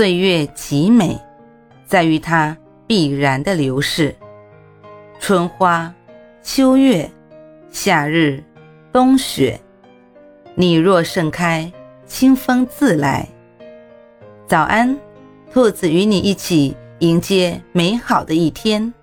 岁月极美，在于它必然的流逝。春花、秋月、夏日、冬雪，你若盛开，清风自来。早安，兔子与你一起迎接美好的一天。